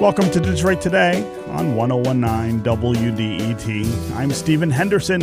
Welcome to Detroit Today on 1019 WDET. I'm Stephen Henderson,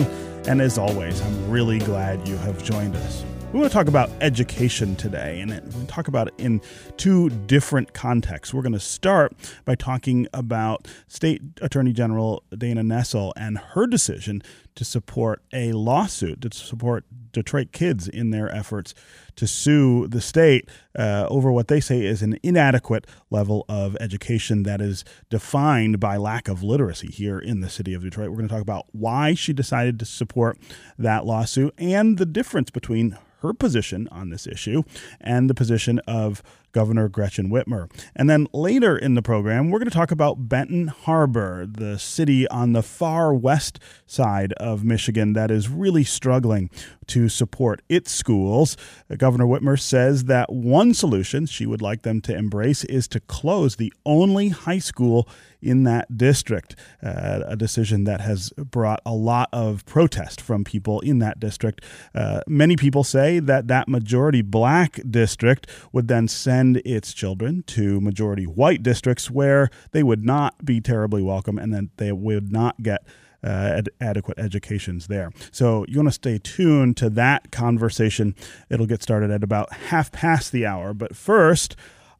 and as always, I'm really glad you have joined us. We want to talk about education today, and we talk about it in two different contexts. We're going to start by talking about State Attorney General Dana Nessel and her decision to support a lawsuit to support Detroit kids in their efforts to sue the state uh, over what they say is an inadequate level of education that is defined by lack of literacy here in the city of Detroit. We're going to talk about why she decided to support that lawsuit and the difference between her position on this issue and the position of Governor Gretchen Whitmer. And then later in the program, we're going to talk about Benton Harbor, the city on the far west side of Michigan that is really struggling to support its schools. Governor Whitmer says that one solution she would like them to embrace is to close the only high school in that district, uh, a decision that has brought a lot of protest from people in that district. Uh, many people say that that majority black district would then send its children to majority white districts where they would not be terribly welcome and then they would not get uh, ad- adequate educations there. So you want to stay tuned to that conversation. It'll get started at about half past the hour. But first,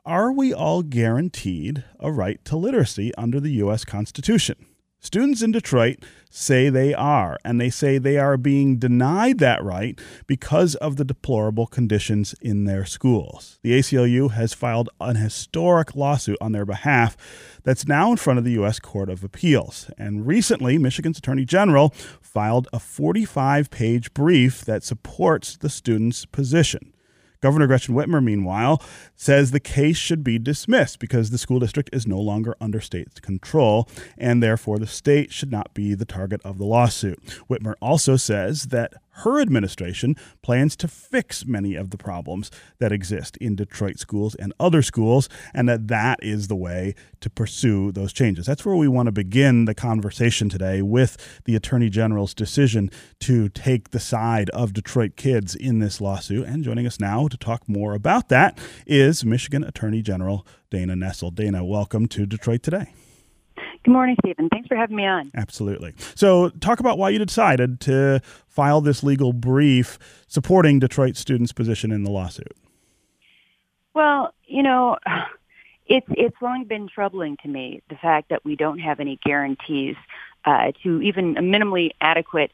are we all guaranteed a right to literacy under the U.S. Constitution? Students in Detroit say they are, and they say they are being denied that right because of the deplorable conditions in their schools. The ACLU has filed an historic lawsuit on their behalf that's now in front of the U.S. Court of Appeals. And recently, Michigan's Attorney General filed a 45 page brief that supports the students' position. Governor Gretchen Whitmer, meanwhile, says the case should be dismissed because the school district is no longer under state control, and therefore the state should not be the target of the lawsuit. Whitmer also says that her administration plans to fix many of the problems that exist in Detroit schools and other schools, and that that is the way to pursue those changes. That's where we want to begin the conversation today with the Attorney General's decision to take the side of Detroit kids in this lawsuit. And joining us now to talk more about that is Michigan Attorney General Dana Nessel. Dana, welcome to Detroit Today. Good morning, Stephen. Thanks for having me on. Absolutely. So, talk about why you decided to file this legal brief supporting Detroit students' position in the lawsuit. Well, you know, it's it's long been troubling to me the fact that we don't have any guarantees uh, to even a minimally adequate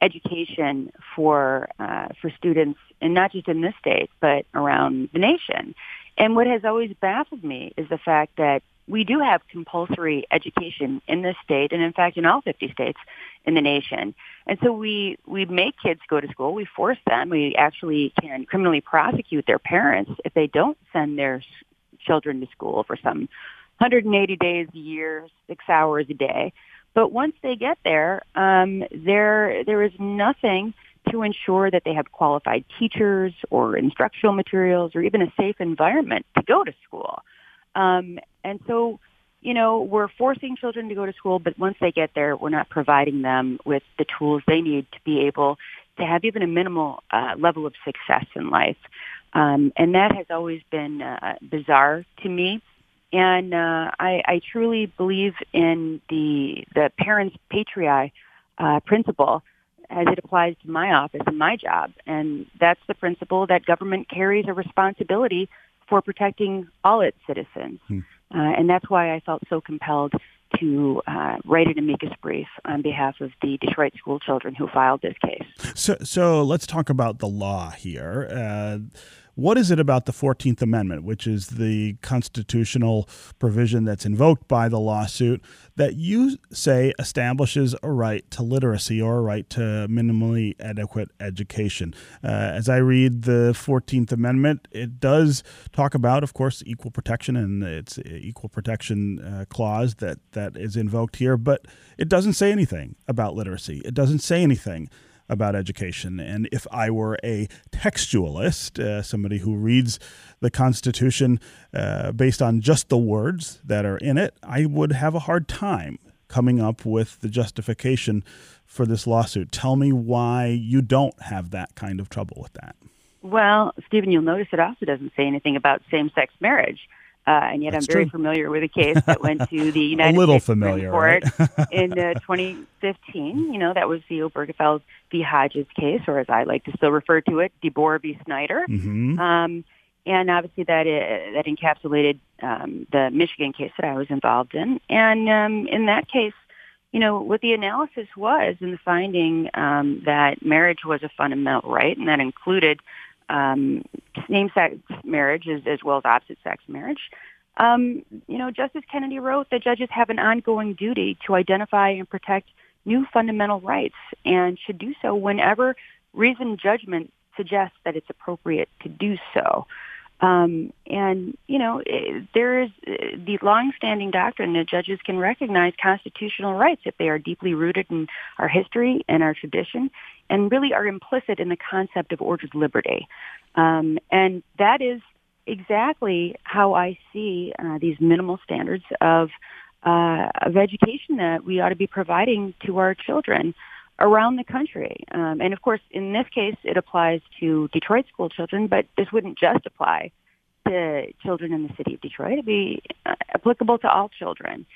education for uh, for students, and not just in this state, but around the nation. And what has always baffled me is the fact that we do have compulsory education in this state and in fact in all 50 states in the nation. And so we, we make kids go to school. We force them. We actually can criminally prosecute their parents if they don't send their children to school for some 180 days a year, six hours a day. But once they get there, um, there, there is nothing to ensure that they have qualified teachers or instructional materials or even a safe environment to go to school. Um, and so, you know, we're forcing children to go to school, but once they get there, we're not providing them with the tools they need to be able to have even a minimal uh, level of success in life. Um, and that has always been uh, bizarre to me. And uh, I, I truly believe in the the parens patriae uh, principle as it applies to my office and my job. And that's the principle that government carries a responsibility for protecting all its citizens. Hmm. Uh, and that's why I felt so compelled to uh, write an amicus brief on behalf of the Detroit school children who filed this case. So, so let's talk about the law here. Uh, what is it about the 14th Amendment, which is the constitutional provision that's invoked by the lawsuit, that you say establishes a right to literacy or a right to minimally adequate education? Uh, as I read the 14th Amendment, it does talk about, of course, equal protection and its equal protection uh, clause that, that is invoked here, but it doesn't say anything about literacy. It doesn't say anything about education. And if I were a textualist, uh, somebody who reads the Constitution uh, based on just the words that are in it, I would have a hard time coming up with the justification for this lawsuit. Tell me why you don't have that kind of trouble with that. Well, Stephen, you'll notice it also doesn't say anything about same sex marriage. Uh, and yet That's I'm very true. familiar with a case that went to the United States Supreme familiar, Court right? in uh, 2015. You know, that was the Obergefell v. Hodges case, or as I like to still refer to it, DeBoer v. Snyder. hmm Um, and obviously that uh, that encapsulated um, the Michigan case that I was involved in. And um, in that case, you know, what the analysis was and the finding um, that marriage was a fundamental right, and that included um, same-sex marriage as, as well as opposite-sex marriage. Um, you know, Justice Kennedy wrote that judges have an ongoing duty to identify and protect new fundamental rights and should do so whenever reasoned judgment suggests that it's appropriate to do so. Um, and, you know, there is eh, the longstanding doctrine that judges can recognize constitutional rights if they are deeply rooted in our history and our tradition and really are implicit in the concept of ordered liberty. Um, and that is exactly how I see uh, these minimal standards of uh, of education that we ought to be providing to our children around the country. Um, and of course, in this case, it applies to Detroit school children, but this wouldn't just apply to children in the city of Detroit. It'd be uh, applicable to all children.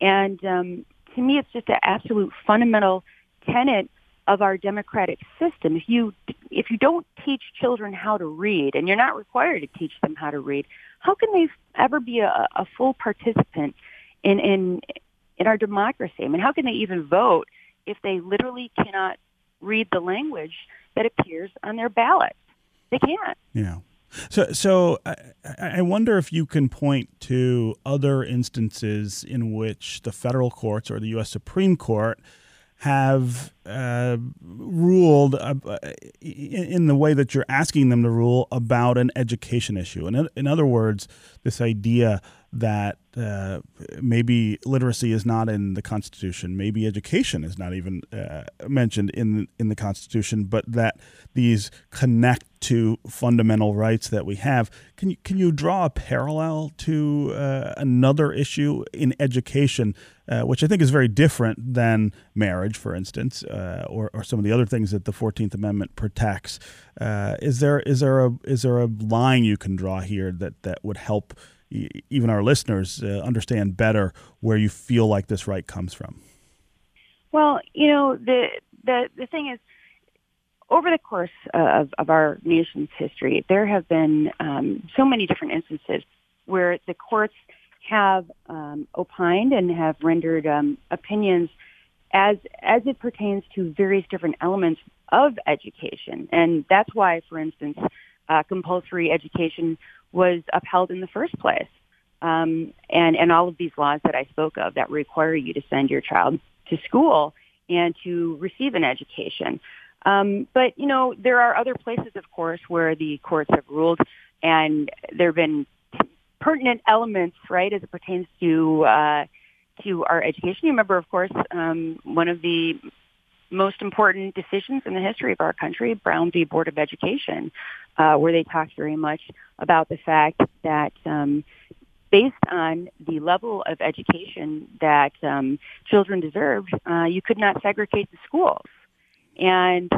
And um, to me, it's just an absolute fundamental tenet of our democratic system. If you if you don't teach children how to read, and you're not required to teach them how to read, how can they ever be a, a full participant in in in our democracy? I mean, how can they even vote if they literally cannot read the language that appears on their ballot? They can't. Yeah. So, so I, I wonder if you can point to other instances in which the federal courts or the U.S. Supreme Court have uh, ruled uh, in, the way that you're asking them to rule about an education issue. In, in other words, this idea that uh, maybe literacy is not in the Constitution, maybe education is not even uh, mentioned in in the Constitution, but that these connect to fundamental rights that we have. Can you can you draw a parallel to uh, another issue in education, uh, which I think is very different than marriage, for instance, uh, or or some of the other things that the Fourteenth Amendment protects? Uh, is there is there a is there a line you can draw here that that would help? Even our listeners uh, understand better where you feel like this right comes from? Well, you know, the the the thing is, over the course of, of our nation's history, there have been um, so many different instances where the courts have um, opined and have rendered um, opinions as as it pertains to various different elements of education, and that's why, for instance, uh, compulsory education was upheld in the first place. Um, and, and all of these laws that I spoke of that require you to send your child to school and to receive an education. Um, but, you know, there are other places, of course, where the courts have ruled and there have been pertinent elements, right, as it pertains to, uh, to our education. You remember, of course, um, one of the most important decisions in the history of our country, Brown v. Board of Education, uh, where they talked very much about the fact that um, based on the level of education that um, children deserved, uh, you could not segregate the schools. And,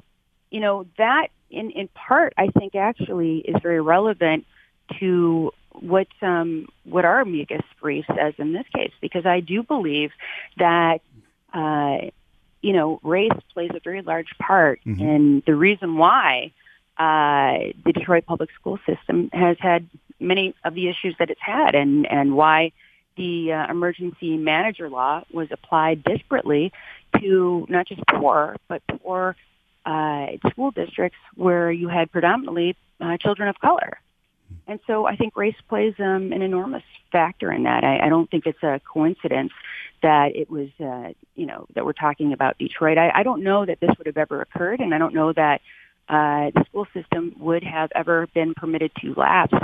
you know, that in, in part, I think actually is very relevant to what um, what our amicus brief says in this case, because I do believe that uh, you know race plays a very large part Mhm. in the reason why uh, the Detroit public school system has had many of the issues that it's had, and and why the uh, emergency manager law was applied disparately to not just poor but poor uh, school districts where you had predominantly uh, children of color. And so I think race plays um, an enormous factor in that. I, I don't think it's a coincidence that it was, uh, you know, that we're talking about Detroit. I, I don't know that this would have ever occurred, and I don't know that uh, the school system would have ever been permitted to lapse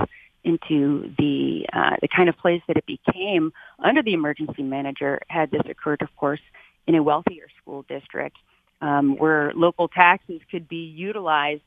into the uh, the kind of place that it became under the emergency manager had this occurred, of course, in a wealthier school district um, where local taxes could be utilized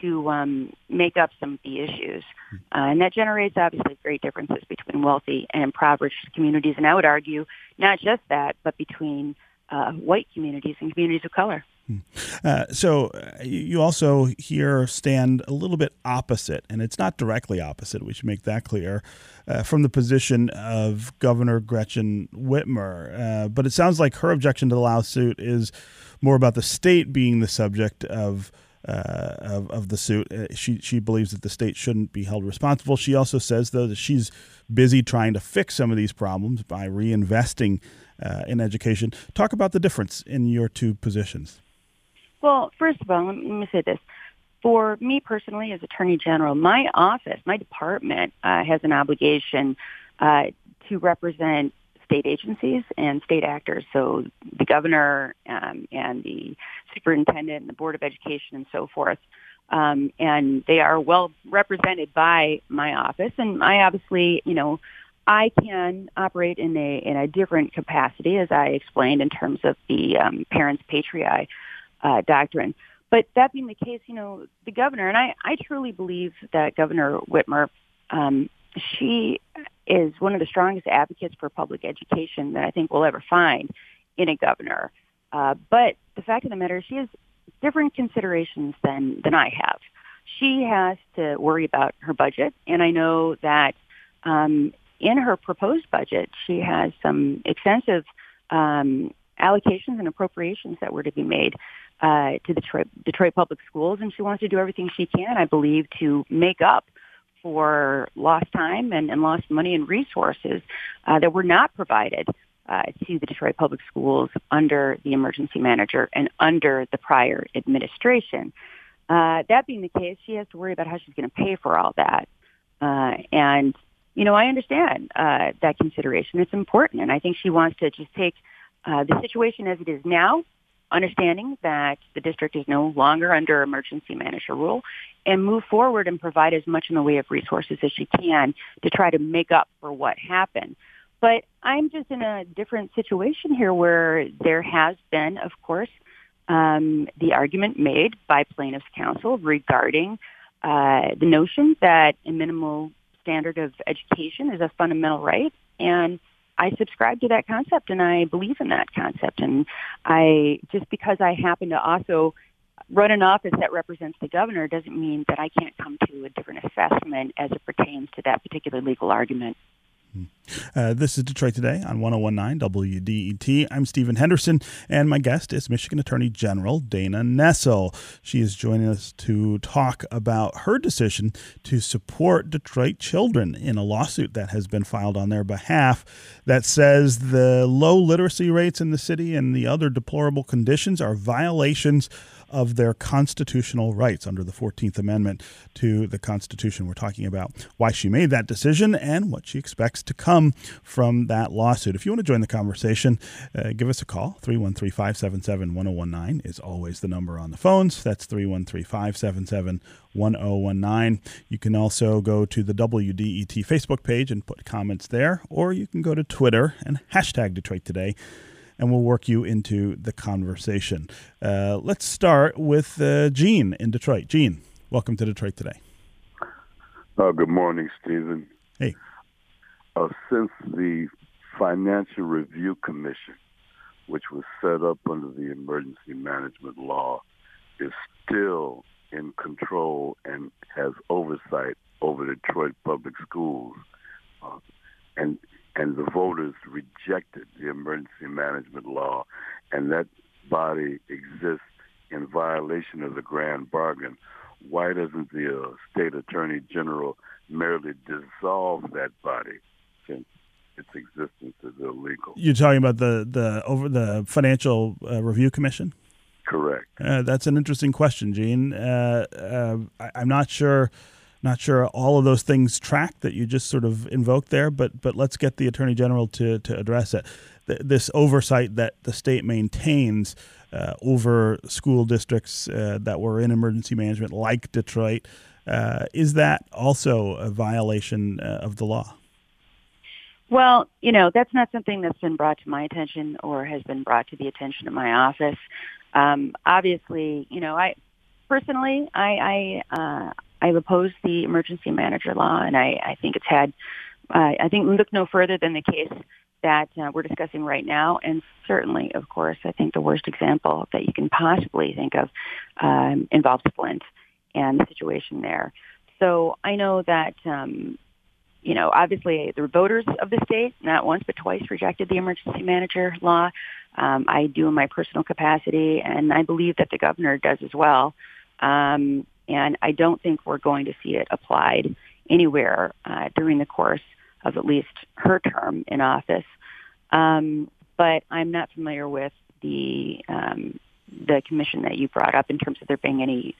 to um, make up some of the issues. Uh, and that generates obviously great differences between wealthy and impoverished communities. And I would argue not just that, but between uh, white communities and communities of color. Hmm. Uh, so uh, you also here stand a little bit opposite, and it's not directly opposite. We should make that clear uh, from the position of Governor Gretchen Whitmer. Uh, but it sounds like her objection to the lawsuit is more about the state being the subject of. Uh, of, of the suit, uh, she she believes that the state shouldn't be held responsible. She also says though that she's busy trying to fix some of these problems by reinvesting in education. Talk about the difference in your two positions. Well, first of all, let me say this. For me personally, as Attorney General, my office, my department uh, has an obligation uh, to represent state agencies and state actors. So the governor um, and the superintendent and the board of education and so forth. Um, and they are well represented by my office. And I obviously, you know, I can operate in a in a different capacity, as I explained, in terms of the um, parens patriae uh, doctrine. But that being the case, you know, the governor, and I, I truly believe that Governor Whitmer, um, she is one of the strongest advocates for public education that I think we'll ever find in a governor. Uh, but the fact of the matter is she has different considerations than, than I have. She has to worry about her budget, and I know that um, in her proposed budget, she has some extensive um, allocations and appropriations that were to be made uh, to the Detroit, Detroit Public Schools, and she wants to do everything she can, I believe, to make up for lost time and, and lost money and resources uh, that were not provided uh, to the Detroit Public Schools under the emergency manager and under the prior administration. Uh, that being the case, she has to worry about how she's going to pay for all that. Uh, and, you know, I understand uh, that consideration. It's important. And I think she wants to just take uh, the situation as it is now understanding that the district is no longer under emergency manager rule and move forward and provide as much in the way of resources as she can to try to make up for what happened. But I'm just in a different situation here where there has been, of course, um, the argument made by plaintiff's counsel regarding uh, the notion that a minimal standard of education is a fundamental right. And I subscribe to that concept and I believe in that concept. And I, just because I happen to also run an office that represents the governor doesn't mean that I can't come to a different assessment as it pertains to that particular legal argument. Hmm. Uh, this is Detroit Today on 1019 WDET. I'm Stephen Henderson, and my guest is Michigan Attorney General Dana Nessel. She is joining us to talk about her decision to support Detroit children in a lawsuit that has been filed on their behalf that says the low literacy rates in the city and the other deplorable conditions are violations of their constitutional rights under the 14th Amendment to the Constitution. We're talking about why she made that decision and what she expects to come from that lawsuit. If you want to join the conversation, uh, give us a call. 313 577 1019 is always the number on the phones. That's 313 577 1019. You can also go to the WDET Facebook page and put comments there, or you can go to Twitter and hashtag Detroit Today and we'll work you into the conversation. Uh, let's start with uh, Gene in Detroit. Gene, welcome to Detroit today. Uh, good morning, Stephen. Hey. Uh, since the Financial Review Commission, which was set up under the emergency management law, is still in control and has oversight over Detroit public schools. Uh, and and the voters rejected the emergency management law, and that body exists in violation of the grand bargain. Why doesn't the uh, state attorney general merely dissolve that body since its existence is illegal? You're talking about the the over the Financial uh, Review Commission. Correct. Uh, that's an interesting question, Gene. Uh, uh, I, am not sure not sure all of those things track that you just sort of invoked there, but but let's get the attorney general to to address it. This oversight that the state maintains uh, over school districts uh, that were in emergency management, like Detroit, uh, is that also a violation uh, of the law? Well, you know, that's not something that's been brought to my attention or has been brought to the attention of my office. Um, obviously, you know, I personally, I, I uh, I've opposed the emergency manager law, and I, I think it's had, uh, I think look no further than the case that uh, we're discussing right now, and certainly, of course, I think the worst example that you can possibly think of um, involves Flint and the situation there. So I know that um, you know, obviously the voters of the state, not once but twice, rejected the emergency manager law. Um, I do in my personal capacity, and I believe that the governor does as well. Um, and I don't think we're going to see it applied anywhere uh, during the course of at least her term in office. Um, but I'm not familiar with the um, the commission that you brought up in terms of there being any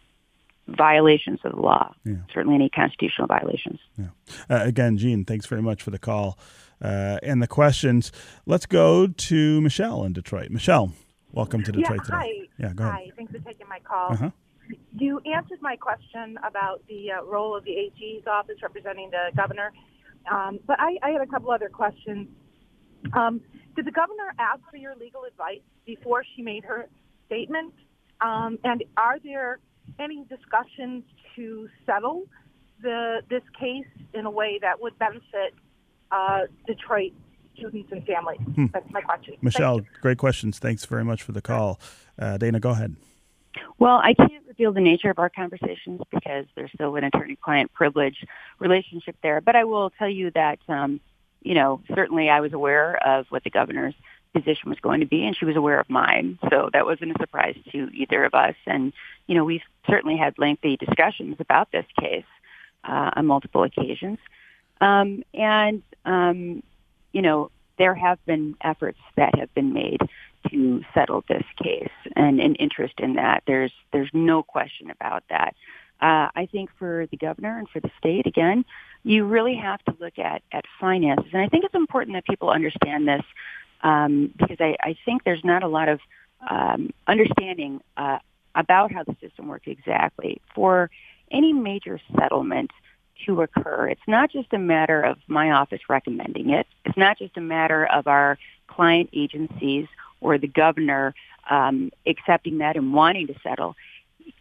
violations of the law, yeah. certainly any constitutional violations. Yeah. Uh, again, Gene, thanks very much for the call uh, and the questions. Let's go to Michelle in Detroit. Michelle, welcome to Detroit yeah, today. Hi. Yeah, go ahead. Hi, thanks for taking my call. Uh-huh. You answered my question about the uh, role of the AG's office representing the governor, um, but I, I, had a couple other questions. Um, did the governor ask for your legal advice before she made her statement? Um, and are there any discussions to settle the this case in a way that would benefit uh, Detroit students and families? Hmm. That's my question. Michelle, great questions. Thanks very much for the call. Uh, Dana, go ahead. Well, I can't reveal the nature of our conversations because there's still an attorney-client privilege relationship there. But I will tell you that, um, you know, certainly I was aware of what the governor's position was going to be, and she was aware of mine. So that wasn't a surprise to either of us. And, you know, we've certainly had lengthy discussions about this case uh, on multiple occasions. Um, and, um, you know, there have been efforts that have been made to settle this case and an interest in that. There's, there's no question about that. Uh, I think for the governor and for the state, again, you really have to look at, at finances. And I think it's important that people understand this um, because I, I think there's not a lot of um, understanding uh, about how the system works exactly. For any major settlement to occur, it's not just a matter of my office recommending it. It's not just a matter of our client agencies or the governor um, accepting that and wanting to settle.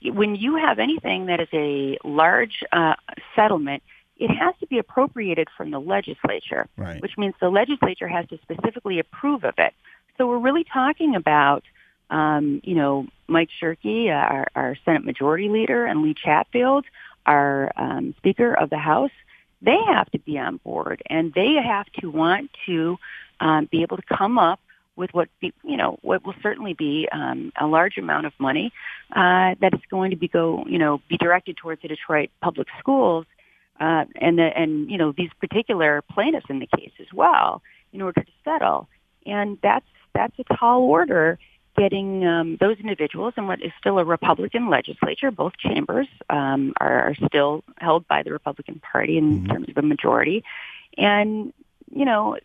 When you have anything that is a large uh, settlement, it has to be appropriated from the legislature, right. which means the legislature has to specifically approve of it. So we're really talking about, um, you know, Mike Shirkey, our, our, Senate Majority Leader, and Lee Chatfield, our um, Speaker of the House. They have to be on board, and they have to want to um, be able to come up with what be, you know what will certainly be um, a large amount of money uh, that is going to be go you know be directed towards the Detroit public schools uh, and the, and you know these particular plaintiffs in the case as well in order to settle. And that's that's a tall order. Getting um, those individuals in what is still a Republican legislature, both chambers um, are, are still held by the Republican Party in mm-hmm. terms of a majority, and you know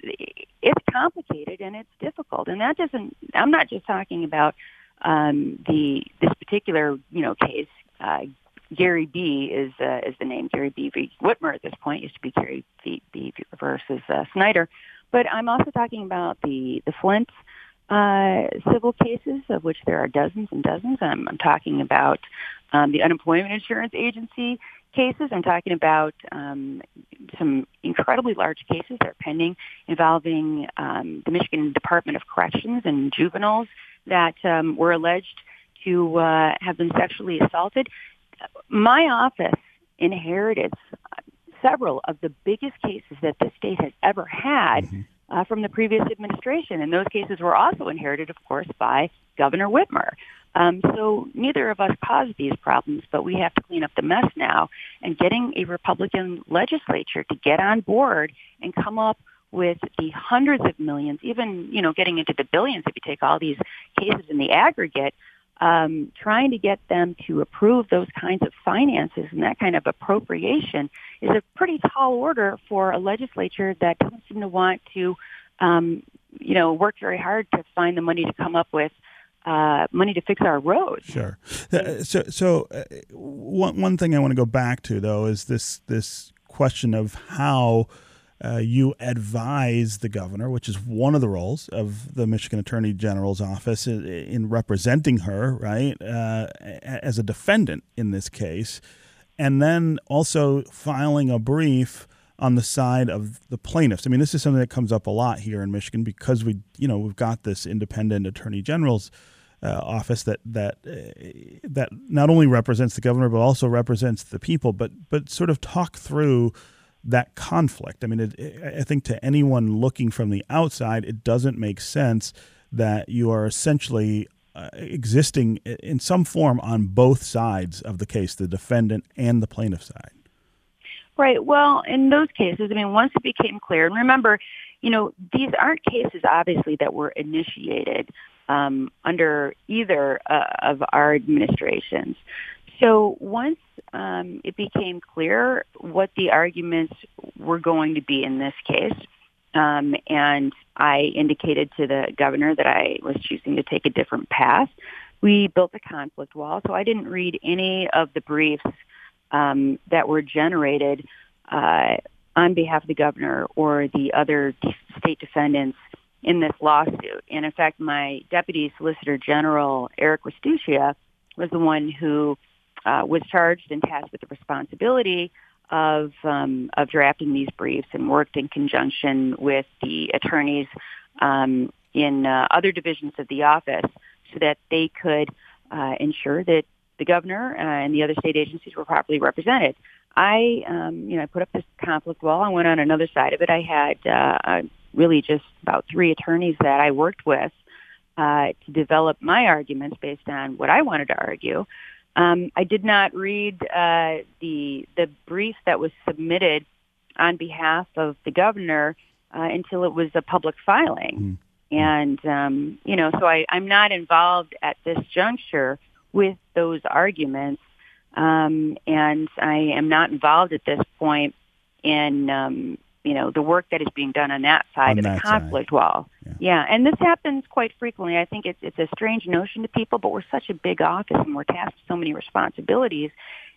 it's complicated and it's difficult. And that doesn't. I'm not just talking about um, the this particular you know case. Uh, Gary B is uh, is the name. Gary B. v. Whitmer at this point used to be Gary B. B versus uh, Snyder. But I'm also talking about the the Flint uh, civil cases, of which there are dozens and dozens. I'm, I'm talking about um, the unemployment insurance agency cases. I'm talking about um, some incredibly large cases that are pending involving um, the Michigan Department of Corrections and juveniles that um, were alleged to uh, have been sexually assaulted my office inherited several of the biggest cases that the state has ever had mm-hmm. uh, from the previous administration, and those cases were also inherited, of course, by Governor Whitmer. Um, so neither of us caused these problems, but we have to clean up the mess now. And getting a Republican legislature to get on board and come up with the hundreds of millions, even you know, getting into the billions if you take all these cases in the aggregate, um, trying to get them to approve those kinds of finances and that kind of appropriation is a pretty tall order for a legislature that doesn't seem to want to, um, you know, work very hard to find the money to come up with uh, money to fix our roads. Sure. Uh, so, so uh, one one thing I want to go back to though is this this question of how uh, you advise the governor, which is one of the roles of the Michigan Attorney General's office in, in representing her, right, uh, as a defendant in this case, and then also filing a brief on the side of the plaintiffs. I mean, this is something that comes up a lot here in Michigan because we, you know, we've got this independent attorney general's uh, office that that uh, that not only represents the governor but also represents the people. But but sort of talk through that conflict. I mean, it, I think to anyone looking from the outside, it doesn't make sense that you are essentially uh, existing in some form on both sides of the case, the defendant and the plaintiff side. Right. Well, in those cases, I mean, once it became clear, and remember, you know, these aren't cases obviously that were initiated um, under either uh, of our administrations. So once um, it became clear what the arguments were going to be in this case, um, and I indicated to the governor that I was choosing to take a different path, we built a conflict wall. So I didn't read any of the briefs um, that were generated uh, on behalf of the governor or the other state defendants in this lawsuit. And in fact, my deputy solicitor general, Eric Restuccia, was the one who uh, was charged and tasked with the responsibility of um, of drafting these briefs and worked in conjunction with the attorneys um, in uh, other divisions of the office so that they could uh, ensure that the governor uh, and the other state agencies were properly represented. I, um, you know, I put up this conflict wall. I went on another side of it. I had uh, really just about three attorneys that I worked with uh, to develop my arguments based on what I wanted to argue. Um, I did not read uh, the the brief that was submitted on behalf of the governor uh, until it was a public filing, mm. and um, you know, so I, I'm not involved at this juncture with those arguments, um, and I am not involved at this point in um, you know the work that is being done on that side on of the conflict side. wall. Yeah. yeah. and this happens quite frequently. I think it's it's a strange notion to people, but we're such a big office and we're tasked with so many responsibilities.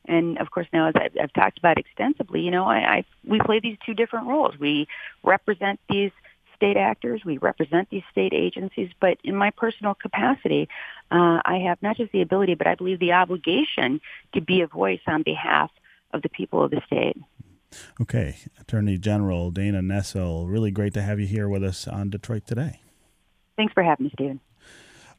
And of course, now as I've, I've talked about extensively, you know, I, I we play these two different roles. We represent these state actors, we represent these state agencies, but in my personal capacity, uh, I have not just the ability, but I believe the obligation to be a voice on behalf of the people of the state. Okay, Attorney General Dana Nessel, really great to have you here with us on Detroit Today. Thanks for having me, Stephen.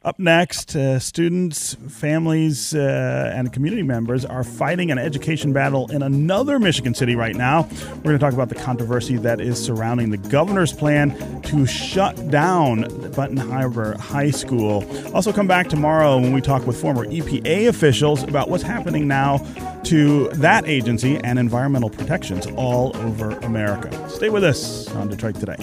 Up next, uh, students, families, uh, and community members are fighting an education battle in another Michigan city right now. We're going to talk about the controversy that is surrounding the governor's plan to shut down Benton Harbor High School. Also, come back tomorrow when we talk with former EPA officials about what's happening now to that agency and environmental protections all over America. Stay with us on Detroit Today.